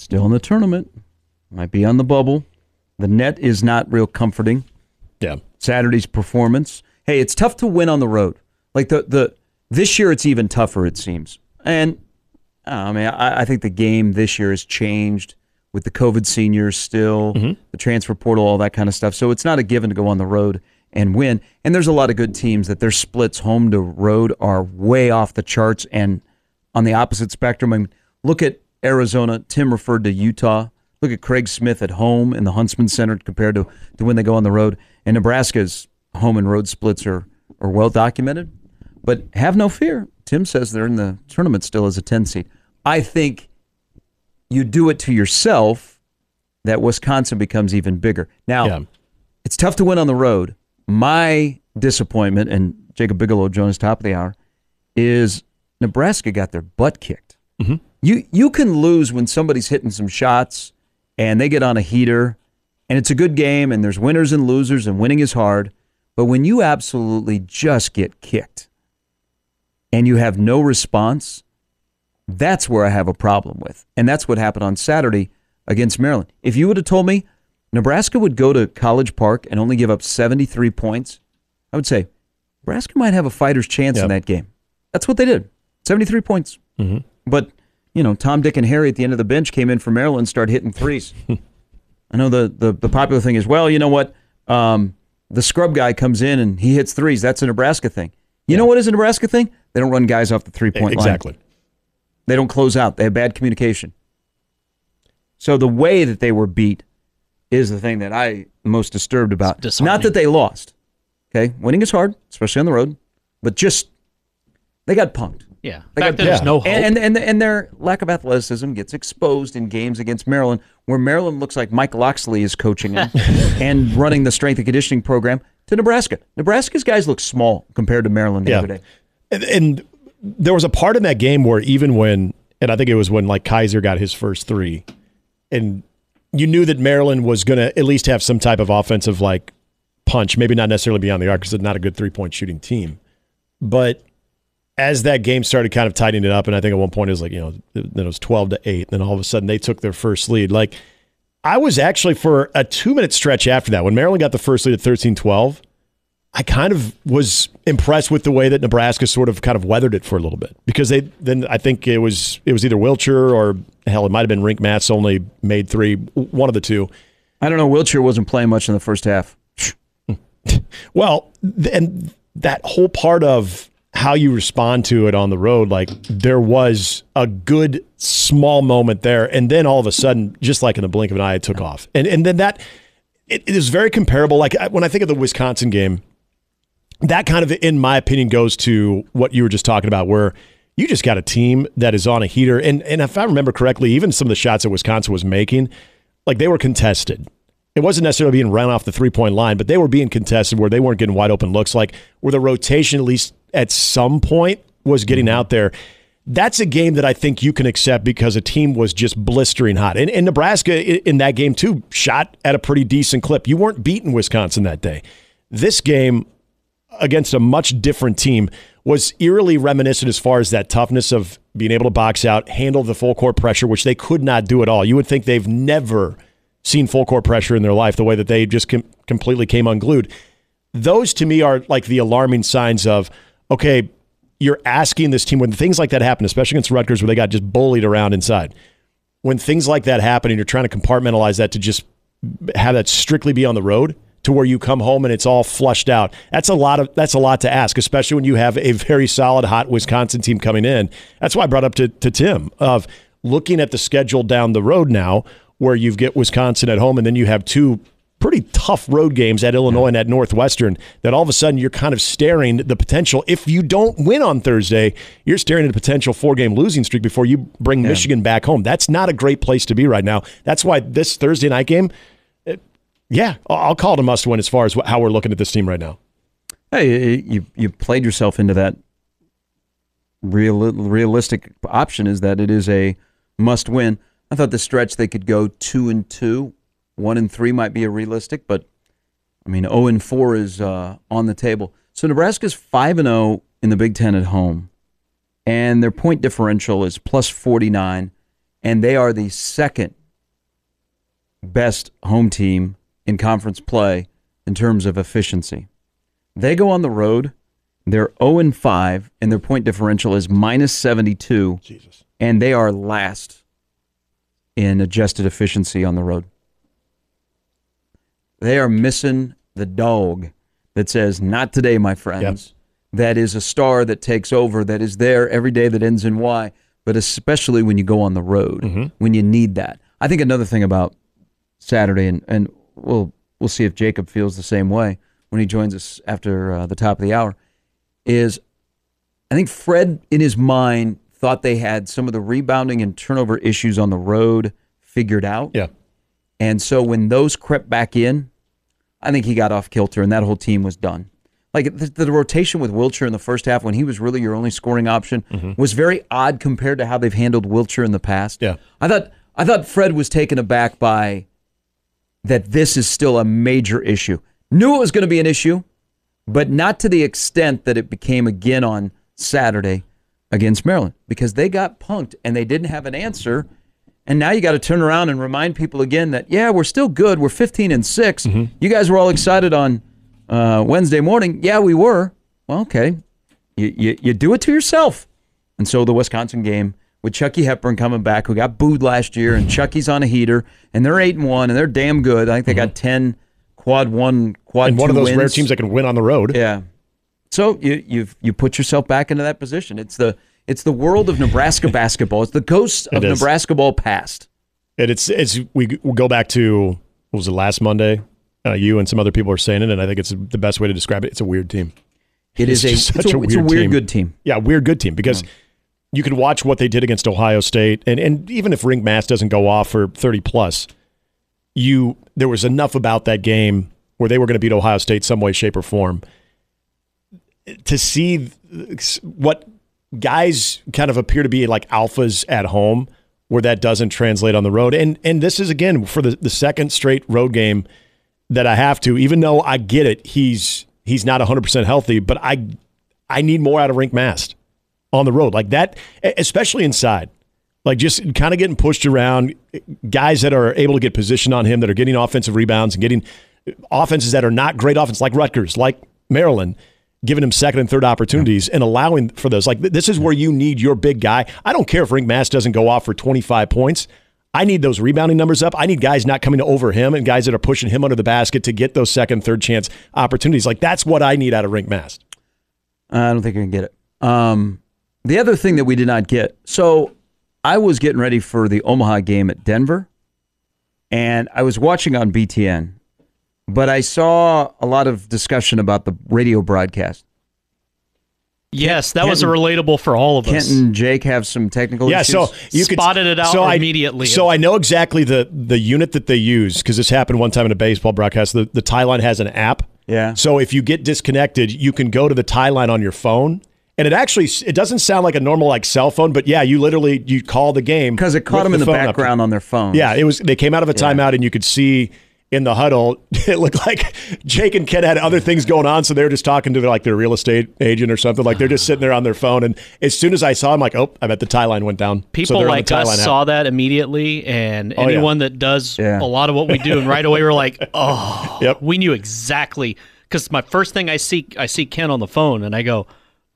still in the tournament, might be on the bubble. The net is not real comforting. Yeah. Saturday's performance. Hey, it's tough to win on the road. Like the the this year, it's even tougher. It seems, and I mean, I, I think the game this year has changed with the COVID seniors still, mm-hmm. the transfer portal, all that kind of stuff. So it's not a given to go on the road and win. And there's a lot of good teams that their splits home to road are way off the charts and on the opposite spectrum. I mean, look at Arizona. Tim referred to Utah. Look at Craig Smith at home in the Huntsman Center compared to, to when they go on the road. And Nebraska's home and road splits are, are well documented. But have no fear. Tim says they're in the tournament still as a 10 seed. I think you do it to yourself that Wisconsin becomes even bigger. Now, Yeah. it's tough to win on the road. My disappointment, and Jacob Bigelow joins top of the hour, is Nebraska got their butt kicked. Mm-hmm. You you can lose when somebody's hitting some shots and they get on a heater, and it's a good game, and there's winners and losers, and winning is hard. But when you absolutely just get kicked and you have no response, that's where I have a problem with. And that's what happened on Saturday against Maryland. If you would have told me Nebraska would go to College Park and only give up 73 points, I would say Nebraska might have a fighter's chance in that game. That's what they did 73 points. Mm-hmm. But, you know, Tom, Dick, and Harry at the end of the bench came in for Maryland and started hitting threes. I know the, the, the popular thing is, well, you know what? Um, the scrub guy comes in and he hits threes. That's a Nebraska thing. You know what is a Nebraska thing? They don't run guys off the three point line. Exactly. They don't close out. They have bad communication. So the way that they were beat is the thing that I am most disturbed about. Not that they lost. Okay, winning is hard, especially on the road, but just they got punked. Yeah. They The fact got- there's no hope. And, and and and their lack of athleticism gets exposed in games against Maryland, where Maryland looks like Mike Locksley is coaching them and running the strength and conditioning program to Nebraska. Nebraska's guys look small compared to Maryland the Yeah. other day. And, and there was a part in that game where even when, and I think it was when like Kaiser got his first three, and you knew that Maryland was going to at least have some type of offensive like punch, maybe not necessarily beyond the arc because they're not a good three point shooting team. But as that game started kind of tightening it up, and I think at one point it was like, you know, then it was 12 to 8, and then all of a sudden they took their first lead. Like, I was actually for a two minute stretch after that, when Maryland got the first lead at 13 12, I kind of was impressed with the way that Nebraska sort of kind of weathered it for a little bit because they then I think it was it was either Wilcher or hell it might have been Rienk Mast only made three one of the two. I don't know. Wilcher wasn't playing much in the first half. Well, and that whole part of how you respond to it on the road, like there was a good small moment there, and then all of a sudden, just like in the blink of an eye, it took off, and and then that it, it is very comparable. Like when I think of the Wisconsin game, that kind of, in my opinion, goes to what you were just talking about, where you just got a team that is on a heater, and and if I remember correctly, even some of the shots that Wisconsin was making, like they were contested. It wasn't necessarily being run off the three point line, but they were being contested where they weren't getting wide open looks. Like where the rotation, at least at some point, was getting mm-hmm. out there. That's a game that I think you can accept because a team was just blistering hot. And, and Nebraska in that game, too, shot at a pretty decent clip. You weren't beating Wisconsin that day. This game, against a much different team was eerily reminiscent as far as that toughness of being able to box out, handle the full court pressure, which they could not do at all. You would think they've never seen full court pressure in their life, the way that they just com- completely came unglued. Those to me are like the alarming signs of, okay, you're asking this team when things like that happen, especially against Rutgers where they got just bullied around inside. When things like that happen and you're trying to compartmentalize that to just have that strictly be on the road to where you come home and it's all flushed out. That's a lot of that's a lot to ask, especially when you have a very solid hot Wisconsin team coming in. That's why I brought up to, to Tim of looking at the schedule down the road now where you get Wisconsin at home and then you have two pretty tough road games at Illinois and at Northwestern that all of a sudden you're kind of staring the potential. If you don't win on Thursday, you're staring at a potential four game losing streak before you bring Michigan back home. That's not a great place to be right now. That's why this Thursday night game, it, yeah, I'll I'll call it a must win as far as how we're looking at this team right now. Hey, you you played yourself into that. Real realistic option is that it is a must win. I thought the stretch they could go two and two, one and three might be a realistic, but I mean zero and four is uh, on the table. So Nebraska's five and zero in the Big Ten at home, and their point differential is plus forty nine, and they are the second best home team in conference play in terms of efficiency. They go on the road. They're 0 and 5, and their point differential is minus 72. Jesus. And they are last in adjusted efficiency on the road. They are missing the dog that says, Not today, my friends. That is a star that takes over, that is there every day that ends in Y, but especially when you go on the road, when you need that. I think another thing about Saturday, and, and we'll, we'll see if Jacob feels the same way when he joins us after uh, the top of the hour, is I think Fred, in his mind, thought they had some of the rebounding and turnover issues on the road figured out. Yeah. And so when those crept back in, I think he got off kilter and that whole team was done. Like the, the rotation with Wilcher in the first half, when he was really your only scoring option, mm-hmm. was very odd compared to how they've handled Wilcher in the past. Yeah. I thought I thought Fred was taken aback by that this is still a major issue. Knew it was going to be an issue, but not to the extent that it became again on Saturday against Maryland because they got punked and they didn't have an answer. And now you got to turn around and remind people again that yeah, we're still good. We're 15 and 6. You guys were all excited on uh, Wednesday morning. Yeah, we were. Well, okay. You, you you do it to yourself. And so the Wisconsin game with Chucky Hepburn coming back, who got booed last year, and Chucky's on a heater, and they're eight and one, and they're damn good. I think they got ten quad one, quad And one of those rare teams that can win on the road. Yeah. So you you've you put yourself back into that position. It's the it's the world of Nebraska basketball. It's the ghost of Nebraska ball past. And it's it's we we go back to what was it last Monday? Uh, you and some other people are saying it, and I think it's the best way to describe it. It's a weird team. It It's is a, just it's such a, a it's a weird weird team. good team. Yeah, weird good team because you can watch what they did against Ohio State, and and even if Rienk Mast doesn't go off for thirty plus, you there was enough about that game where they were going to beat Ohio State some way, shape, or form. To see what guys kind of appear to be like alphas at home, where that doesn't translate on the road, and and this is again for the, the second straight road game that I have to, even though I get it, he's he's not 100% healthy, but I I need more out of Rienk Mast on the road. Like that, especially inside. Like just kind of getting pushed around, guys that are able to get position on him, that are getting offensive rebounds and getting uh, offenses that are not great offense, like Rutgers, like Maryland, giving him second and third opportunities and allowing for those. Like this is where you need your big guy. I don't care if Rienk Mast doesn't go off for 25 points. I need those rebounding numbers up. I need guys not coming over him and guys that are pushing him under the basket to get those second, third chance opportunities. Like that's what I need out of Rienk Mast. I don't think I can get it. Um, the other thing that we did not get. So I was getting ready for the Omaha game at Denver, and I was watching on BTN, but I saw a lot of discussion about the radio broadcast. Yes, that was a relatable for all of us. Kent and Jake have some technical Yeah, issues. so you could Spotted it out so I- immediately. so I know exactly the the unit that they use because this happened one time in a baseball broadcast. The the Tieline has an app. Yeah. So if you get disconnected, you can go to the Tieline on your phone, and it actually it doesn't sound like a normal like cell phone, but yeah, you literally you call the game because it caught with them in the phone up. background on their phone. Yeah, it was. They came out of a timeout, and you could see in the huddle. It looked like Jake and Ken had other things going on, so they were just talking to their, like their real estate agent or something. Like they're just sitting there on their phone, and as soon as I saw, him, like, oh, I bet the Tieline went down. People they're on the like Tieline us app. saw that immediately, and Oh, yeah. anyone that does Yeah. a lot of what we do, and right away we're like, oh, Yep. we knew exactly. Because my first thing I see, I see Ken on the phone, and I go,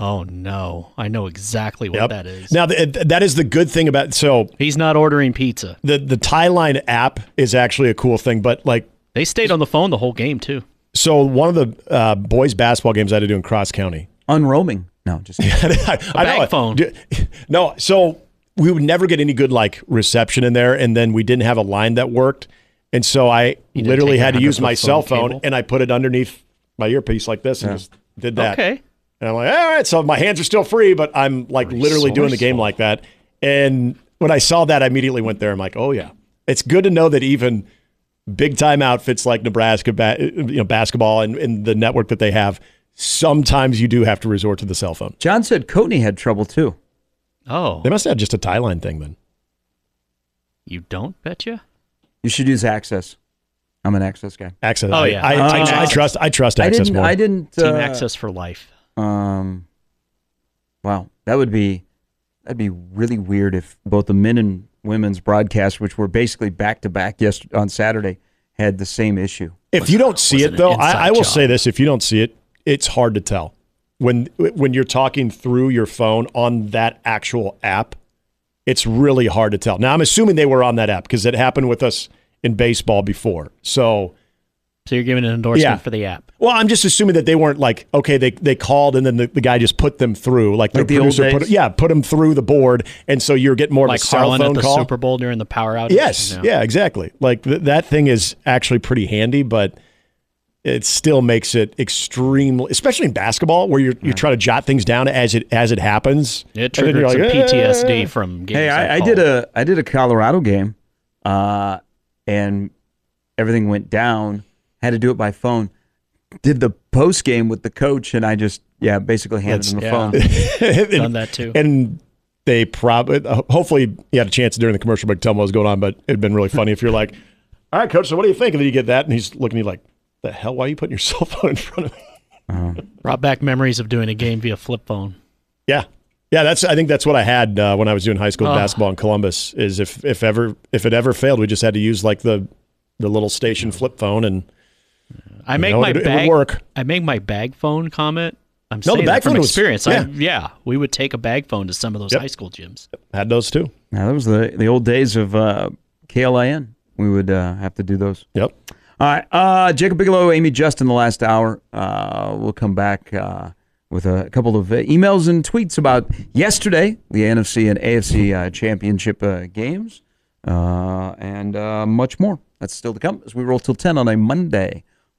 oh no, I know exactly what Yep. that is. Now th- that is the good thing about so He's not ordering pizza. the the Tieline app is actually a cool thing, but like They stayed on the phone the whole game too. so one of the uh, boys basketball games I had to do in cross county. unroaming. No, just kidding. I, I know bag it. phone. D- No, so we would never get any good like reception in there, and then we didn't have a line that worked. And so I literally had to use my cell phone phone cable? and I put it underneath my earpiece like this and just did that. Okay. And I'm like, all right, so my hands are still free, but I'm like literally doing the game like that. And when I saw that, I immediately went there. I'm like, oh yeah, it's good to know that even big time outfits like Nebraska, ba- you know, basketball and, and the network that they have, sometimes you do have to resort to the cell phone. John said Coatney had trouble too. Oh, They must have just a Tieline thing then. you don't betcha? You should use Access. I'm an Access guy. Access. Oh, I- yeah. I, I, Team I trust. I trust I access didn't. more. I didn't. Team uh, access for life. Um, wow, that would be that'd be really weird if both the men and women's broadcasts, which were basically back to back yesterday on Saturday, had the same issue. If you don't see was it though, I, I will job. say this: if you don't see it, it's hard to tell when when you're talking through your phone on that actual app. It's really hard to tell. Now, I'm assuming they were on that app because it happened with us in baseball before. So, So you're giving an endorsement Yeah. for the app. well, I'm just assuming that they weren't like, okay, they they called and then the, the guy just put them through, like, Like the the producer put yeah, put them through the board, and so you're getting more Like of a cell Harlan phone at the call. Super Bowl during the power outage. Yes, yeah, exactly. Like th- that thing is actually pretty handy, but it still makes it extremely, especially in basketball, where you're you try to jot things down as it as it happens. It and then triggered like, PTSD "Eh." from games. Hey, I, I did a I did a Colorado game, uh, and everything went down. Had to do it by phone. Did the post game with the coach, and I just yeah basically handed him the yeah. phone. done that too. And they probably, hopefully, you had a chance during the commercial break to tell him what was going on, but it'd been really funny if you're like, "All right, coach, so what do you think?" And then you get that, and he's looking at you like, "The hell? Why are you putting your cell phone in front of me?" Brought back memories of doing a game via flip phone. Yeah, yeah. That's I think that's what I had uh, when I was doing high school Oh. basketball in Columbus. Is if if ever if it ever failed, we just had to use like the the little station flip phone, and I make know, my it- it would bag. work. I make my bag phone comment. I'm No, the saying bag that from phone was- experience. yeah. I, yeah, we would take a bag phone to some of those Yep. high school gyms. had those too. Yeah, that was the the old days of uh, KLIN. We would uh, have to do those. Yep. All right, uh, Jacob Bigelow, Amy Just in the last hour. Uh, we'll come back uh, with a couple of uh, emails and tweets about yesterday, the NFC and AFC uh, championship uh, games, uh, and uh, much more. That's still to come as we roll till 10 on a Monday